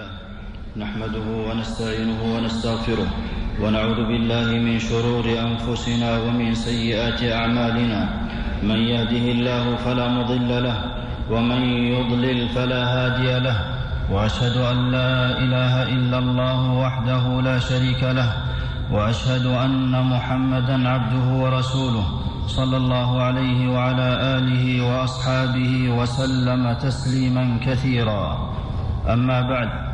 لله نحمده ونستعينه ونستغفره ونعوذ بالله من شرور أنفسنا ومن سيئات أعمالنا. من يهده الله فلا مضل له ومن يضلل فلا هادي له. وأشهد أن لا إله إلا الله وحده لا شريك له. وأشهد أن محمدا عبده ورسوله صلى الله عليه وعلى آله وأصحابه وسلم تسليما كثيرا. أما بعد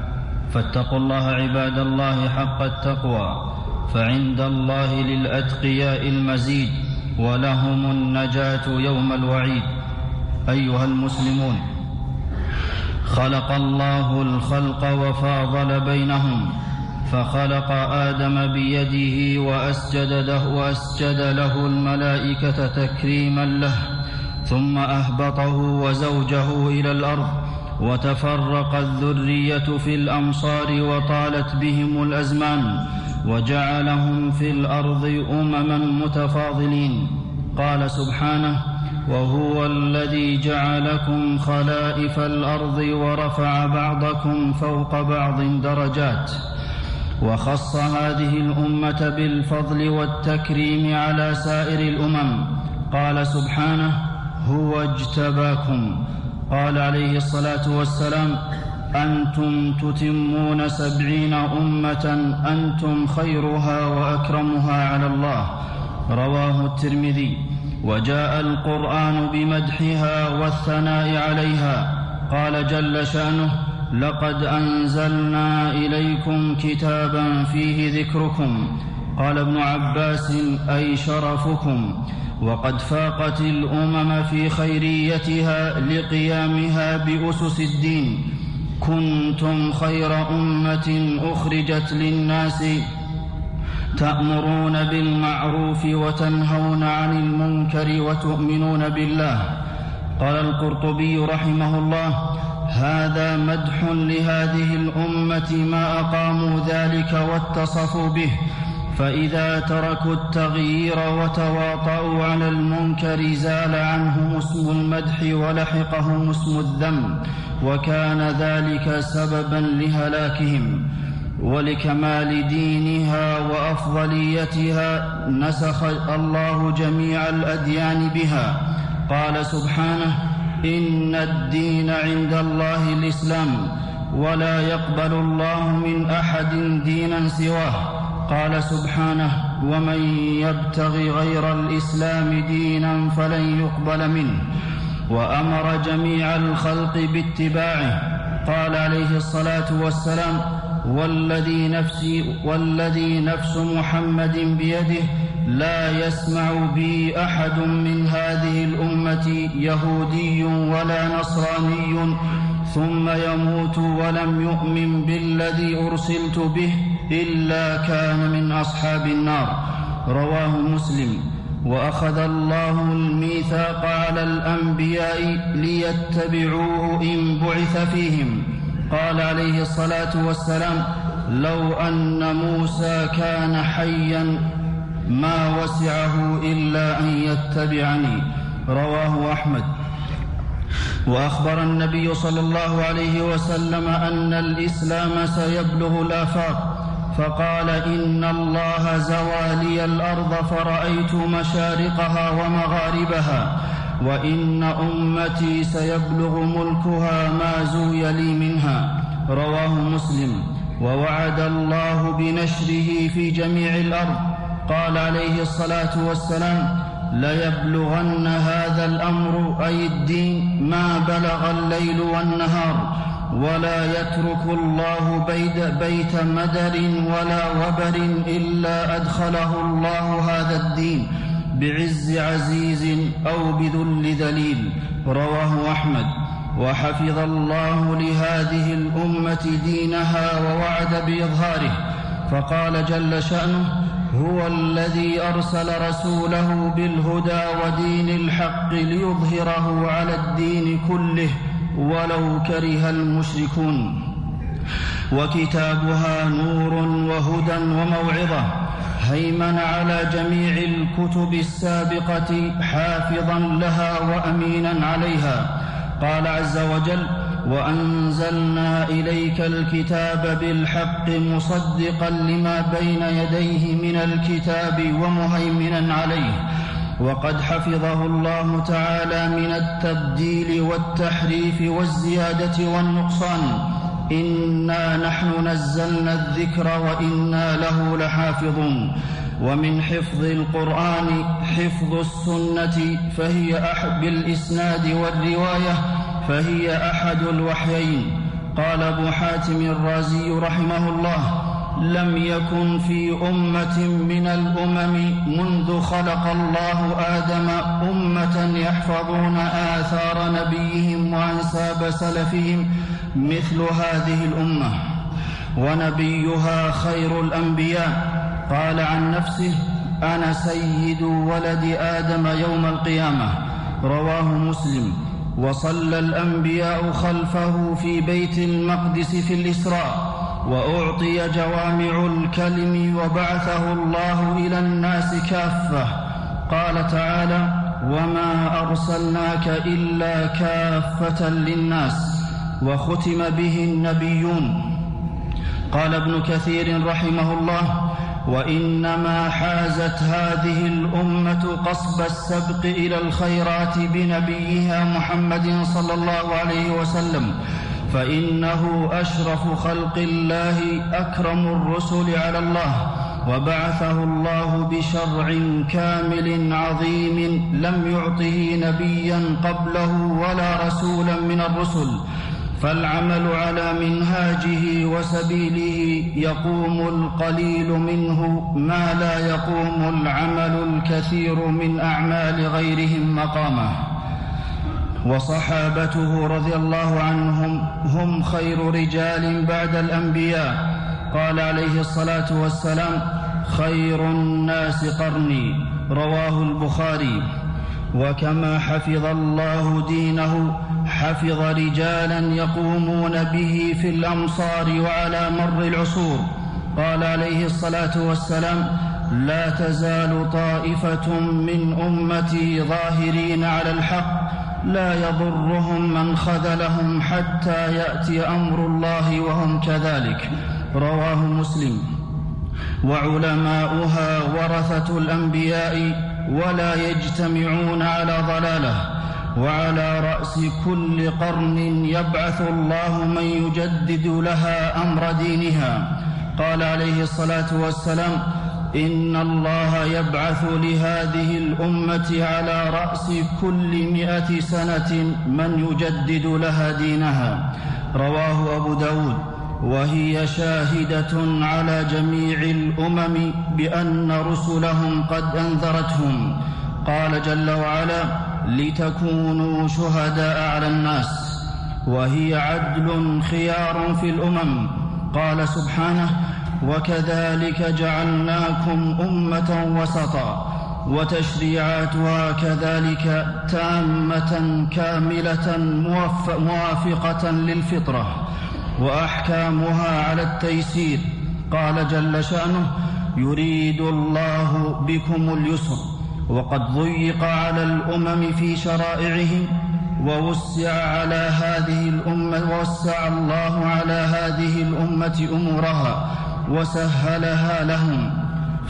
فاتقوا الله عباد الله حق التقوى فعند الله للأتقياء المزيد ولهم النجاة يوم الوعيد. أيها المسلمون خلق الله الخلق وفاضل بينهم فخلق آدم بيده وأسجد له, وأسجد له الملائكة تكريما له ثم أهبطه وزوجه إلى الأرض وتفرقت الذرية في الأمصار وطالت بهم الأزمان وجعلهم في الأرض أمما متفاضلين. قال سبحانه وهو الذي جعلكم خلائف الأرض ورفع بعضكم فوق بعض درجات وخص هذه الأمة بالفضل والتكريم على سائر الأمم. قال سبحانه هو اجتباكم قال عليه الصلاة والسلام أنتم تتمون سبعين أمة أنتم خيرها وأكرمها على الله. رواه الترمذي. وجاء القرآن بمدحها والثناء عليها. قال جل شأنه لقد أنزلنا إليكم كتابا فيه ذكركم. قال ابن عباس أي شرفكم. وقد فاقت الأمم في خيريتها لقيامها بأسس الدين. كنتم خير أمة أخرجت للناس تأمرون بالمعروف وتنهون عن المنكر وتؤمنون بالله. قال القرطبي رحمه الله هذا مدح لهذه الأمة ما أقاموا ذلك واتصفوا به. فإذا تركوا التغيير وتواطؤوا على المنكر زال عنهم اسم المدح ولحقهم اسم الذم وكان ذلك سببا لهلاكهم ولكمال دينها وأفضليتها نسخ الله جميع الأديان بها. قال سبحانه إن الدين عند الله الإسلام ولا يقبل الله من أحد دينا سواه. قال سبحانه ومن يبتغ غير الإسلام دينا فلن يقبل منه. وأمر جميع الخلق باتباعه. قال عليه الصلاة والسلام والذي نفسي والذي نفس محمد بيده لا يسمع بي أحد من هذه الأمة يهودي ولا نصراني ثم يموت ولم يؤمن بالذي أرسلت به إلا كان من أصحاب النار. رواه مسلم. وأخذ الله الميثاق على الأنبياء ليتبعوه إن بعث فيهم. قال عليه الصلاة والسلام لو أن موسى كان حيا ما وسعه إلا أن يتبعني. رواه أحمد. وأخبر النبي صلى الله عليه وسلم أن الإسلام سيبلغ الآفاق. فقال إن الله زوى لي الأرض فرأيت مشارقها ومغاربها وإن أمتي سيبلغ ملكها ما زوي لي منها. رواه مسلم. ووعد الله بنشره في جميع الأرض. قال عليه الصلاة والسلام ليبلغن هذا الأمر أي الدين ما بلغ الليل والنهار. ولا يترك الله بيت, بيت مدر ولا وبر إلا أدخله الله هذا الدين بعز عزيز أو بذل ذليل. رواه أحمد. وحفظ الله لهذه الأمة دينها ووعد بإظهاره. فقال جل شأنه هو الذي أرسل رسوله بالهدى ودين الحق ليظهره على الدين كله. ولو كره المشركون. وكتابها نور وهدى وموعظة. هيمن على جميع الكتب السابقة حافظا لها وأمينا عليها. قال عز وجل وأنزلنا إليك الكتاب بالحق مصدقا لما بين يديه من الكتاب ومهيمنا عليه. وقد حفظه الله تعالى من التبديل والتحريف والزيادة والنقصان. إنا نحن نزلنا الذكر وإنا له لحافظون. ومن حفظ القرآن حفظ السنة فهي أحد بالإسناد والرواية فهي أحد الوحيين. قال أبو حاتم الرازي رحمه الله لم يكن في أمة من الأمم منذ خلق الله آدم أمة يحفظون آثار نبيهم وأنساب سلفهم مثل هذه الأمة. ونبيها خير الأنبياء. قال عن نفسه أنا سيد ولد آدم يوم القيامة. رواه مسلم. وصلى الأنبياء خلفه في بيت المقدس في الإسراء. وأعطي جوامع الكلم وبعثه الله إلى الناس كافة. قال تعالى وما أرسلناك إلا كافة للناس وختم به النبيون. قال ابن كثير رحمه الله وإنما حازت هذه الأمة قصب السبق إلى الخيرات بنبيها محمد صلى الله عليه وسلم فإنه أشرف خلق الله أكرم الرسل على الله وبعثه الله بشرع كامل عظيم لم يعطه نبيا قبله ولا رسولا من الرسل فالعمل على منهاجه وسبيله يقوم القليل منه ما لا يقوم العمل الكثير من أعمال غيرهم مقامه. وصحابته رضي الله عنهم هم خير رجال بعد الأنبياء. قال عليه الصلاة والسلام خير الناس قرني. رواه البخاري. وكما حفظ الله دينه حفظ رجالا يقومون به في الأمصار وعلى مر العصور. قال عليه الصلاة والسلام لا تزال طائفة من أمتي ظاهرين على الحق لا يضرهم من خذلهم حتى يأتي أمر الله وهم كذلك. رواه مسلم. وعلماؤها ورثة الأنبياء ولا يجتمعون على ضلالة. وعلى رأس كل قرن يبعث الله من يجدد لها أمر دينها. قال عليه الصلاة والسلام إن الله يبعث لهذه الأمة على رأس كل مائه سنة من يجدد لها دينها. رواه أبو داود. وهي شاهدة على جميع الأمم بأن رسلهم قد أنذرتهم. قال جل وعلا لتكونوا شهداء على الناس. وهي عدل خيار في الأمم. قال سبحانه وكذلك جعلناكم أمة وسطا وتشريعاتها كذلك تامة كاملة موافقة للفطرة وأحكامها على التيسير. قال جل شأنه يريد الله بكم اليسر وقد ضيق على الأمم في شرائعهم ووسع على هذه الأمة ووسع الله على هذه الأمة أمورها وسهلها لهم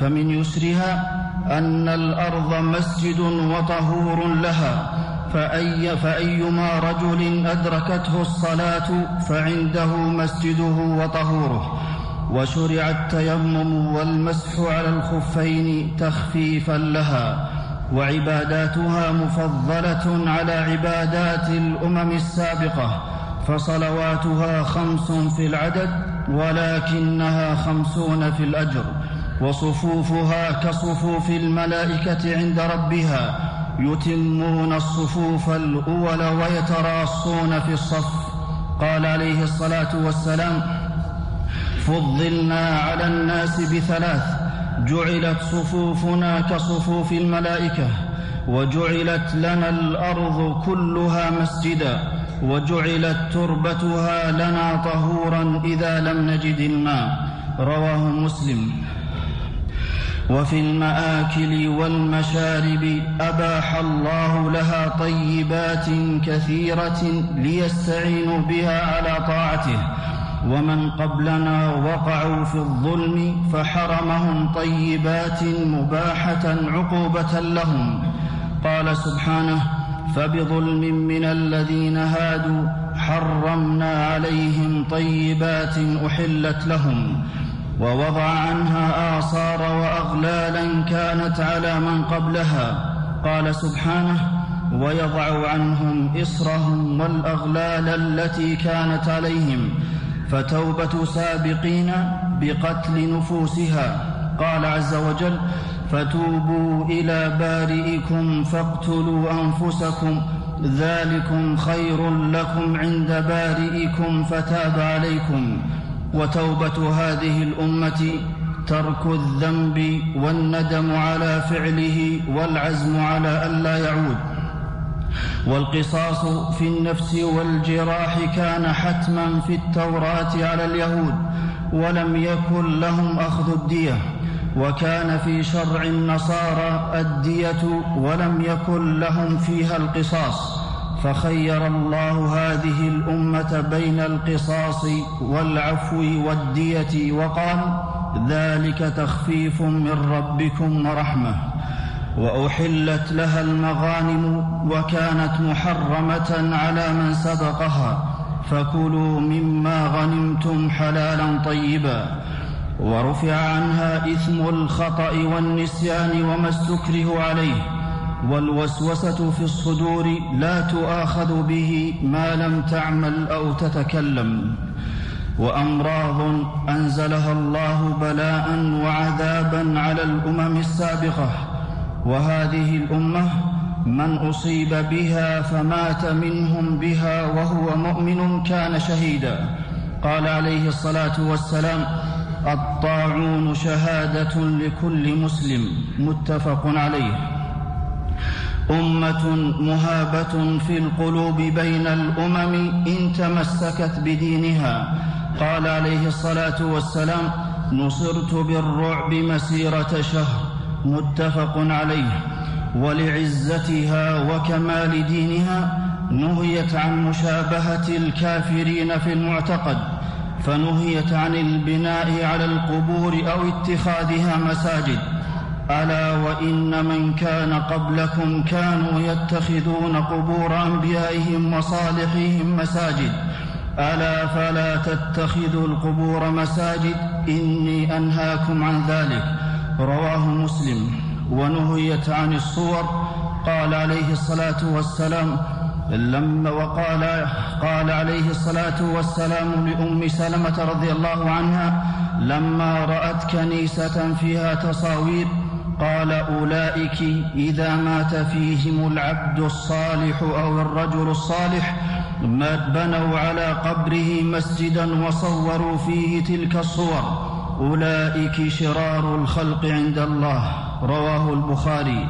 فمن يسرها أن الأرض مسجد وطهور لها فأي فأيما رجل أدركته الصلاة فعنده مسجده وطهوره وشرع التيمم والمسح على الخفين تخفيفا لها وعباداتها مفضلة على عبادات الأمم السابقة فصلواتها خمس في العدد ولكنها خمسون في الأجر وصفوفها كصفوف الملائكة عند ربها يتمون الصفوف الأول ويتراصون في الصف. قال عليه الصلاة والسلام فضلنا على الناس بثلاث جعلت صفوفنا كصفوف الملائكة وجعلت لنا الأرض كلها مسجدا. وجعلت تربتها لنا طهورا إذا لم نجد الماء. رواه مسلم. وفي المآكل والمشارب أباح الله لها طيبات كثيرة ليستعينوا بها على طاعته. ومن قبلنا وقعوا في الظلم فحرمهم طيبات مباحة عقوبة لهم. قال سبحانه فبظلم من الذين هادوا حرمنا عليهم طيبات أحلت لهم ووضع عنها آثار وأغلالا كانت على من قبلها قال سبحانه ويضع عنهم إصرهم والأغلال التي كانت عليهم فتوبة سابقين بقتل نفوسها قال عز وجل فتوبوا إلى بارئكم فاقتلوا أنفسكم. ذلكم خير لكم عند بارئكم فتاب عليكم. وتوبة هذه الأمة ترك الذنب والندم على فعله والعزم على ألا يعود. والقصاص في النفس والجراح كان حتما في التوراة على اليهود ولم يكن لهم أخذ الدية. وكان في شرع النصارى الدية ولم يكن لهم فيها القصاص فخير الله هذه الأمة بين القصاص والعفو والدية وقال ذلك تخفيف من ربكم ورحمة. وأحلت لها المغانم وكانت محرمة على من سبقها فكلوا مما غنمتم حلالا طيبا. ورفع عنها إثم الخطأ والنسيان وما استكره عليه والوسوسة في الصدور لا تؤاخذ به ما لم تعمل أو تتكلم. وأمراض أنزلها الله بلاء وعذابا على الأمم السابقة وهذه الأمة من أصيب بها فمات منهم بها وهو مؤمن كان شهيدا. قال عليه الصلاة والسلام الطاعون شهادة لكل مسلم متفق عليه. أمة مهابة في القلوب بين الأمم إن تمسكت بدينها. قال عليه الصلاة والسلام نصرت بالرعب مسيرة شهر. متفق عليه. ولعزتها وكمال دينها نهيت عن مشابهة الكافرين في المعتقد. فنهيت عن البناء على القبور أو اتخاذها مساجد. ألا وإن من كان قبلكم كانوا يتخذون قبور أنبيائهم وصالحهم مساجد. ألا فلا تتخذوا القبور مساجد إني أنهاكم عن ذلك. رواه مسلم. ونهيت عن الصور. قال عليه الصلاة والسلام لما وقال قال عليه الصلاة والسلام لأم سلمة رضي الله عنها لما رأت كنيسة فيها تصاوير قال أولئك إذا مات فيهم العبد الصالح أو الرجل الصالح بنوا على قبره مسجدا وصوروا فيه تلك الصور. أولئك شرار الخلق عند الله. رواه البخاري.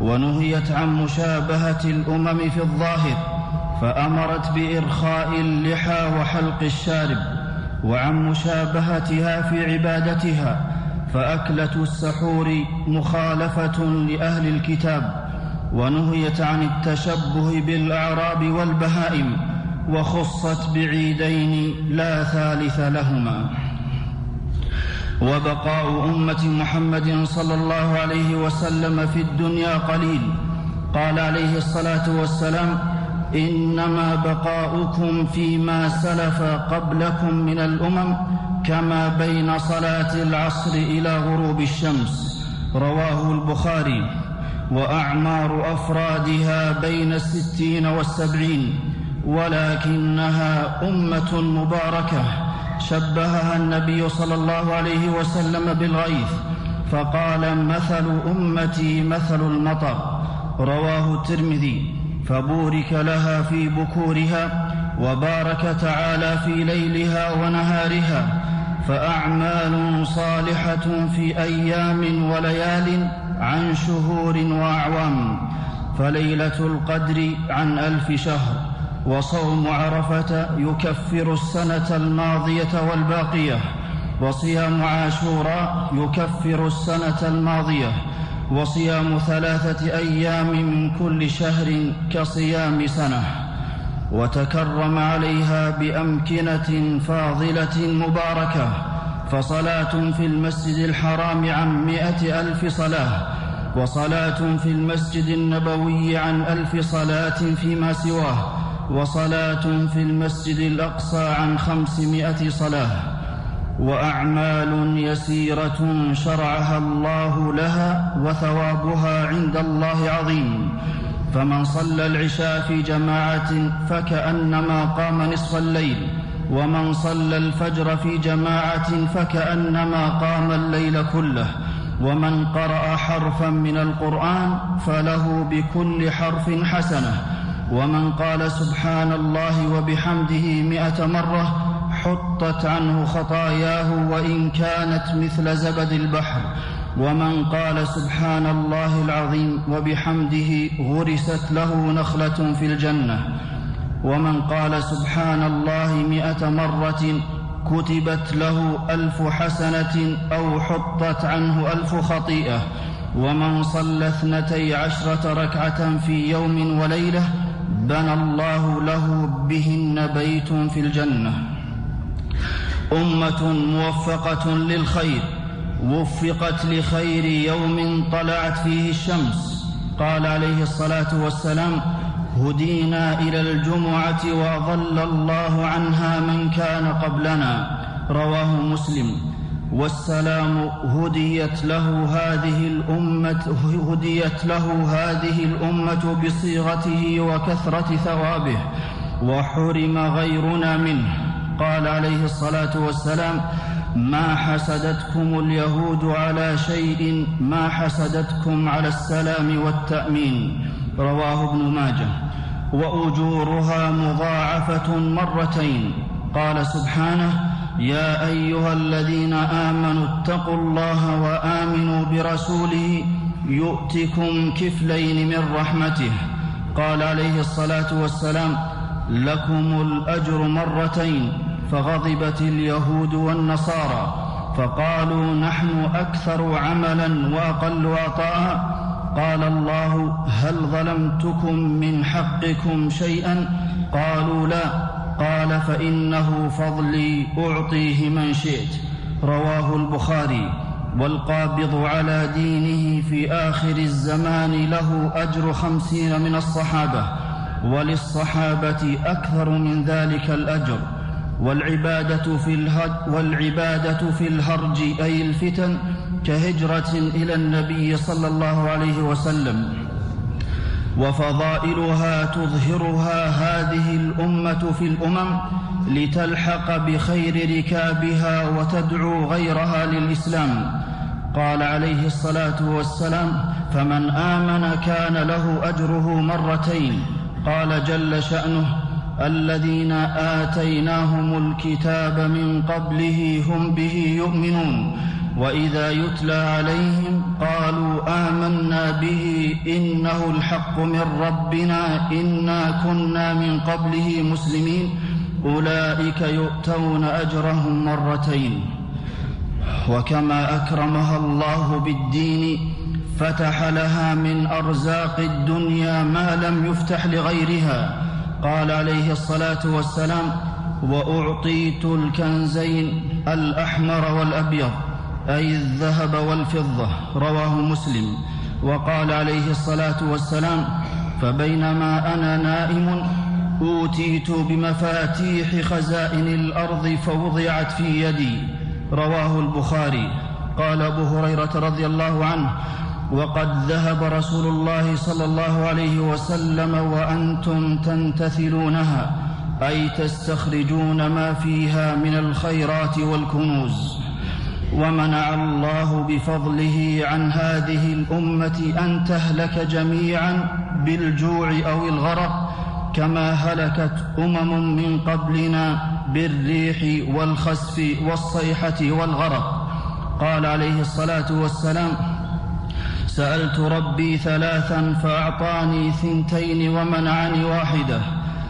ونهيت عن مشابهة الأمم في الظاهر فأمرت بإرخاء اللحى وحلق الشارب وعن مشابهتها في عبادتها فاكله السحور مخالفة لأهل الكتاب ونهيت عن التشبه بالأعراب والبهائم وخصت بعيدين لا ثالث لهما. وبقاء أمة محمد صلى الله عليه وسلم في الدنيا قليل. قال عليه الصلاة والسلام إنما بقاؤكم فيما سلف قبلكم من الأمم كما بين صلاة العصر إلى غروب الشمس. رواه البخاري. وأعمار أفرادها بين الستين والسبعين ولكنها أمة مباركة. شبهها النبي صلى الله عليه وسلم بالغيث فقال مثل أمتي مثل المطر. رواه الترمذي. فبورك لها في بكورها وبارك تعالى في ليلها ونهارها فأعمال صالحة في أيام وليال عن شهور وأعوام فليلة القدر عن ألف شهر. وصوم عرفة يكفر السنة الماضية والباقية وصيام عاشوراء يكفر السنة الماضية وصيام ثلاثة أيام من كل شهر كصيام سنة وتكرم عليها بأمكنة فاضلة مباركة فصلاة في المسجد الحرام عن مائة ألف صلاة وصلاة في المسجد النبوي عن ألف صلاة فيما سواه وصلاة في المسجد الأقصى عن خمسمائة صلاة وأعمال يسيرة شرعها الله لها وثوابها عند الله عظيم. فمن صلى العشاء في جماعة فكأنما قام نصف الليل ومن صلى الفجر في جماعة فكأنما قام الليل كله. ومن قرأ حرفا من القرآن فله بكل حرف حسنة. ومن قال سبحان الله وبحمده مئة مرة حطت عنه خطاياه وإن كانت مثل زبد البحر. ومن قال سبحان الله العظيم وبحمده غرست له نخلة في الجنة. ومن قال سبحان الله مئة مرة كتبت له ألف حسنة أو حطت عنه ألف خطيئة. ومن صلى اثنتي عشرة ركعة في يوم وليلة بنى الله له بهن بيت في الجنة. أمة موفقة للخير وفقت لخير يوم طلعت فيه الشمس. قال عليه الصلاة والسلام هدينا إلى الجمعة وأضل الله عنها من كان قبلنا. رواه مسلم. والسلام هديت له هذه الأمة هديت له هذه الأمة بصيغته وكثرة ثوابه وحرم غيرنا منه. قال عليه الصلاة والسلام ما حسدتكم اليهود على شيء ما حسدتكم على السلام والتأمين رواه ابن ماجه. وأجورها مضاعفة مرتين. قال سبحانه يا أيها الذين آمنوا اتقوا الله وآمنوا برسوله يؤتكم كفلين من رحمته. قال عليه الصلاة والسلام لكم الأجر مرتين فغضبت اليهود والنصارى فقالوا نحن أكثر عملا وأقل عطاء. قال الله هل ظلمتكم من حقكم شيئا؟ قالوا لا قال فإنه فضلي أعطيه من شئت. رواه البخاري. والقابض على دينه في آخر الزمان له أجر خمسين من الصحابة وللصحابة أكثر من ذلك الأجر. والعبادة في, الهج والعبادة في الهرج أي الفتن كهجرة إلى النبي صلى الله عليه وسلم. وفضائلها تظهرها هذه الأمة في الأمم لتلحق بخير ركابها وتدعو غيرها للإسلام. قال عليه الصلاة والسلام فمن آمن كان له أجره مرتين قال جل شأنه الذين آتيناهم الكتاب من قبله هم به يؤمنون وإذا يتلى عليهم قالوا آمنا به إنه الحق من ربنا إنا كنا من قبله مسلمين أولئك يؤتون أجرهم مرتين وكما أكرمها الله بالدين فتح لها من أرزاق الدنيا ما لم يفتح لغيرها قال عليه الصلاة والسلام واعطيت الكنزين الأحمر والأبيض أي الذهب والفضة رواه مسلم. وقال عليه الصلاة والسلام فبينما أنا نائم أوتيت بمفاتيح خزائن الأرض فوضعت في يدي. رواه البخاري. قال أبو هريرة رضي الله عنه وقد ذهب رسول الله صلى الله عليه وسلم وأنتم تنتثلونها أي تستخرجون ما فيها من الخيرات والكنوز. ومنع الله بفضله عن هذه الأمة أن تهلك جميعا بالجوع أو الغرق كما هلكت أمم من قبلنا بالريح والخسف والصيحة والغرق. قال عليه الصلاة والسلام سألت ربي ثلاثا فأعطاني ثنتين ومنعني واحدة.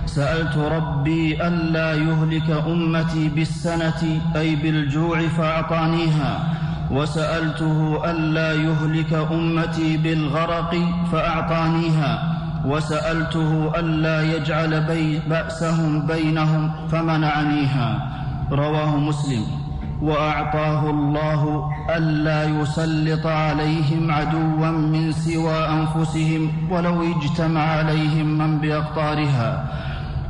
سألت ربي الا يهلك أمتي بالسنة أي بالجوع فأعطانيها. وسألته الا يهلك أمتي بالغرق فأعطانيها. وسألته الا يجعل بي بأسهم بينهم فمنعنيها. رواه مسلم. وأعطاه الله الا يسلط عليهم عدوا من سوى أنفسهم ولو اجتمع عليهم من بأقطارها.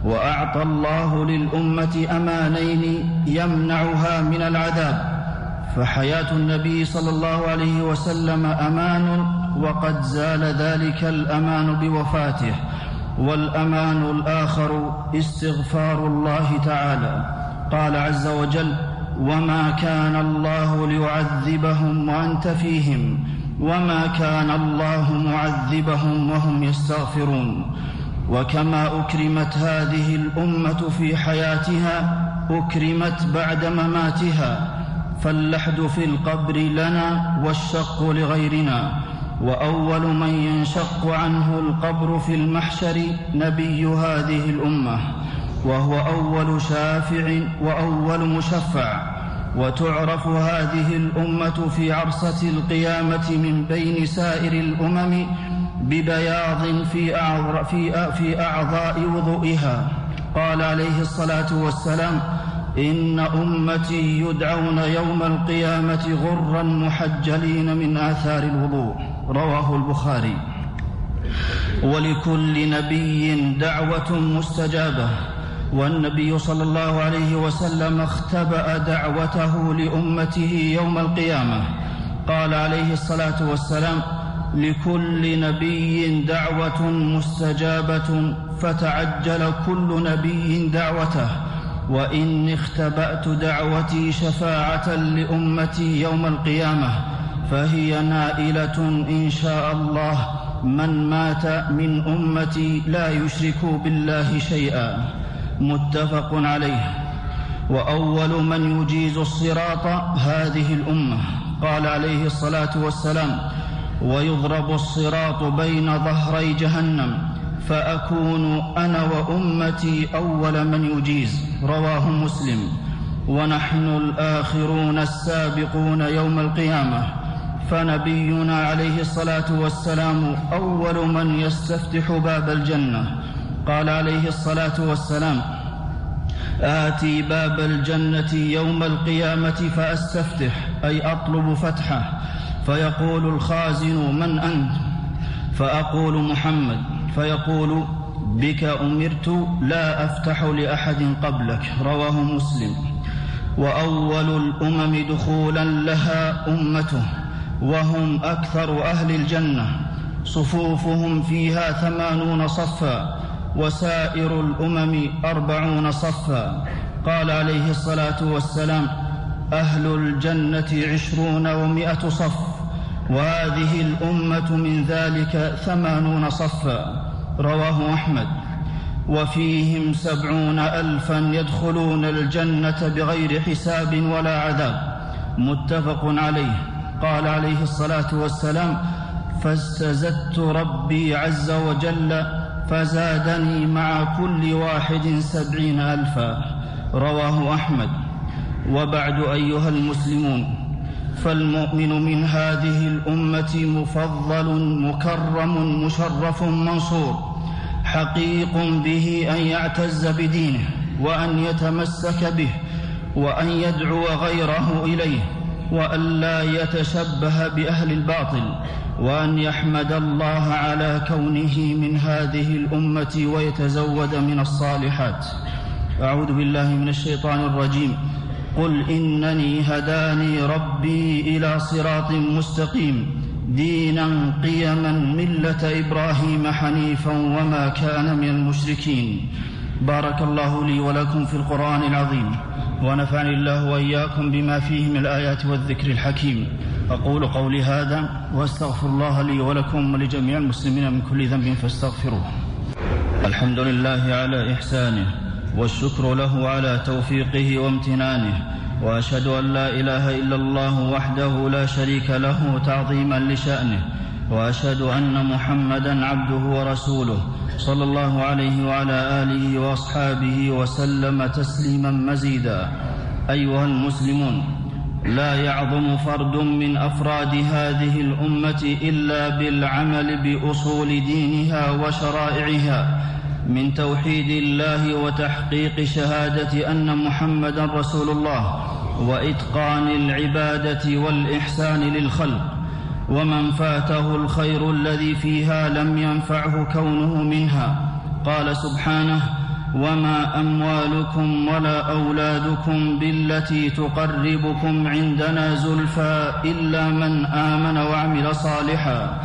وأعطى الله للأمة أمانين يمنعها من العذاب. فحياة النبي صلى الله عليه وسلم أمان وقد زال ذلك الأمان بوفاته. والأمان الآخر استغفار الله تعالى. قال عز وجل وما كان الله ليعذبهم وأنت فيهم وما كان الله معذبهم وهم يستغفرون وكما أكرمت هذه الأمة في حياتها أكرمت بعد مماتها. فاللحد في القبر لنا والشق لغيرنا. وأول من ينشق عنه القبر في المحشر نبي هذه الأمة. وهو أول شافع وأول مشفع. وتعرف هذه الأمة في عرصة القيامة من بين سائر الأمم ببياض في في أعضاء وضوئها. قال عليه الصلاة والسلام إن أمتي يدعون يوم القيامة غرا محجلين من آثار الوضوء. رواه البخاري. ولكل نبي دعوة مستجابة. والنبي صلى الله عليه وسلم اختبأ دعوته لأمته يوم القيامة. قال عليه الصلاة والسلام لكل نبي دعوة مستجابة فتعجل كل نبي دعوته. واني اختبأت دعوتي شفاعة لأمتي يوم القيامة فهي نائلة إن شاء الله. من مات من أمتي لا يشرك بالله شيئا. متفق عليه. وأول من يجيز الصراط هذه الأمة. قال عليه الصلاة والسلام ويضرب الصراط بين ظهري جهنم فأكون أنا وأمتي أول من يجيز رواه مسلم. ونحن الآخرون السابقون يوم القيامة. فنبينا عليه الصلاة والسلام أول من يستفتح باب الجنة. قال عليه الصلاة والسلام آتي باب الجنة يوم القيامة فأستفتح أي أطلب فتحه. فيقول الخازن من أنت؟ فأقول محمد. فيقول بك أمرت لا أفتح لأحد قبلك رواه مسلم. وأول الأمم دخولا لها أمته وهم أكثر أهل الجنة. صفوفهم فيها ثمانون صفا وسائر الأمم أربعون صفا. قال عليه الصلاة والسلام أهل الجنة عشرون ومائه صف. وهذه الأمة من ذلك ثمانون صفا رواه أحمد. وفيهم سبعون الفا يدخلون الجنة بغير حساب ولا عذاب. متفق عليه. قال عليه الصلاة والسلام فاستزدت ربي عز وجل فزادني مع كل واحد سبعين الفا. رواه أحمد. وبعد أيها المسلمون فالمؤمن من هذه الأمة مفضل مكرم مشرف منصور حقيق به أن يعتز بدينه وأن يتمسك به وأن يدعو غيره إليه وأن لا يتشبه بأهل الباطل وأن يحمد الله على كونه من هذه الأمة ويتزود من الصالحات. أعوذ بالله من الشيطان الرجيم. قل إنني هداني ربي إلى صراط مستقيم دينا قيما ملة إبراهيم حنيفا وما كان من المشركين. بارك الله لي ولكم في القرآن العظيم ونفعني الله وإياكم بما فيه من الآيات والذكر الحكيم. أقول قولي هذا وأستغفر الله لي ولكم ولجميع المسلمين من كل ذنب فاستغفروه. الحمد لله على إحسانه. والشكر له على توفيقه وامتنانه وأشهد أن لا إله إلا الله وحده لا شريك له تعظيما لشأنه وأشهد أن محمدا عبده ورسوله صلى الله عليه وعلى آله وأصحابه وسلم تسليما مزيدا. أيها المسلمون لا يعظم فرد من أفراد هذه الأمة إلا بالعمل بأصول دينها وشرائعها من توحيد الله وتحقيق شهادة أن محمدا رسول الله وإتقان العبادة والإحسان للخلق ومن فاته الخير الذي فيها لم ينفعه كونه منها. قال سبحانه وما أموالكم ولا أولادكم بالتي تقربكم عندنا زلفى إلا من آمن وعمل صالحا.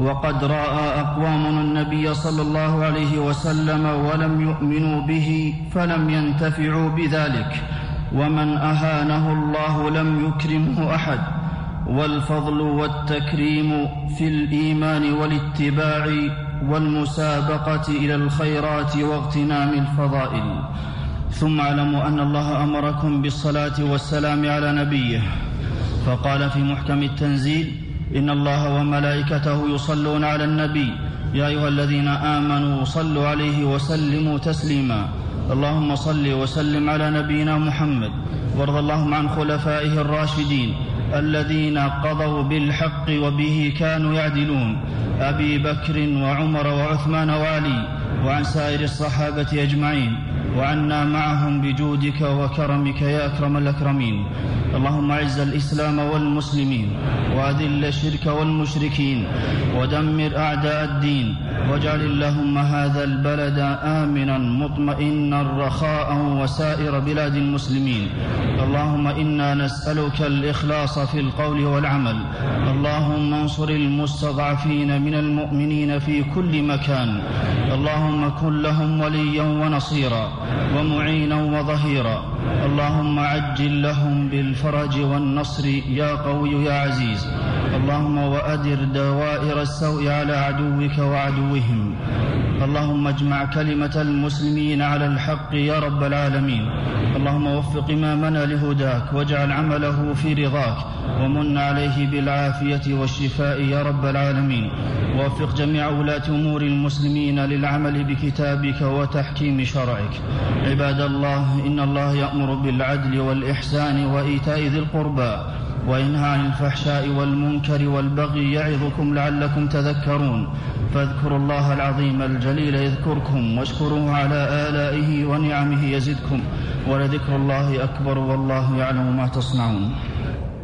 وقد رأى اقوام النبي صلى الله عليه وسلم ولم يؤمنوا به فلم ينتفعوا بذلك. ومن أهانه الله لم يكرمه أحد. والفضل والتكريم في الإيمان والاتباع والمسابقة إلى الخيرات واغتنام الفضائل. ثم اعلموا أن الله أمركم بالصلاة والسلام على نبيه. فقال في محكم التنزيل إن الله وملائكته يصلون على النبي. يا أيها الذين آمنوا صلوا عليه وسلموا تسليما. اللهم صل وسلم على نبينا محمد. وارض اللهم عن خلفائه الراشدين الذين قضوا بالحق وبه كانوا يعدلون. أبي بكر وعمر وعثمان وعلي وعن سائر الصحابة أجمعين. وعنا معهم بجودك وكرمك يا أكرم الأكرمين. اللهم أعز الإسلام والمسلمين وأذل الشرك والمشركين ودمر أعداء الدين واجعل اللهم هذا البلد آمنا مطمئنا رخاء وسائر بلاد المسلمين. اللهم إنا نسألك الإخلاص في القول والعمل. اللهم انصر المستضعفين من المؤمنين في كل مكان. اللهم كن لهم وليا ونصيرا. ومعينا وظهيرا. اللهم عجل لهم بالفرج والنصر يا قوي يا عزيز. اللهم وأدر دوائر السوء على عدوك وعدوهم. اللهم اجمع كلمة المسلمين على الحق يا رب العالمين. اللهم وفق امامنا لهداك واجعل عمله في رضاك ومن عليه بالعافية والشفاء يا رب العالمين. ووفق جميع ولاة أمور المسلمين للعمل بكتابك وتحكيم شرعك. عباد الله إن الله يأمر بالعدل والإحسان وإيتاء ذي القربى. وينهى عن الفحشاء والمنكر والبغي يعظكم لعلكم تذكرون فاذكروا الله العظيم الجليل يذكركم واشكروه على آلائه ونعمه يزدكم ولذكر الله أكبر والله يعلم ما تصنعون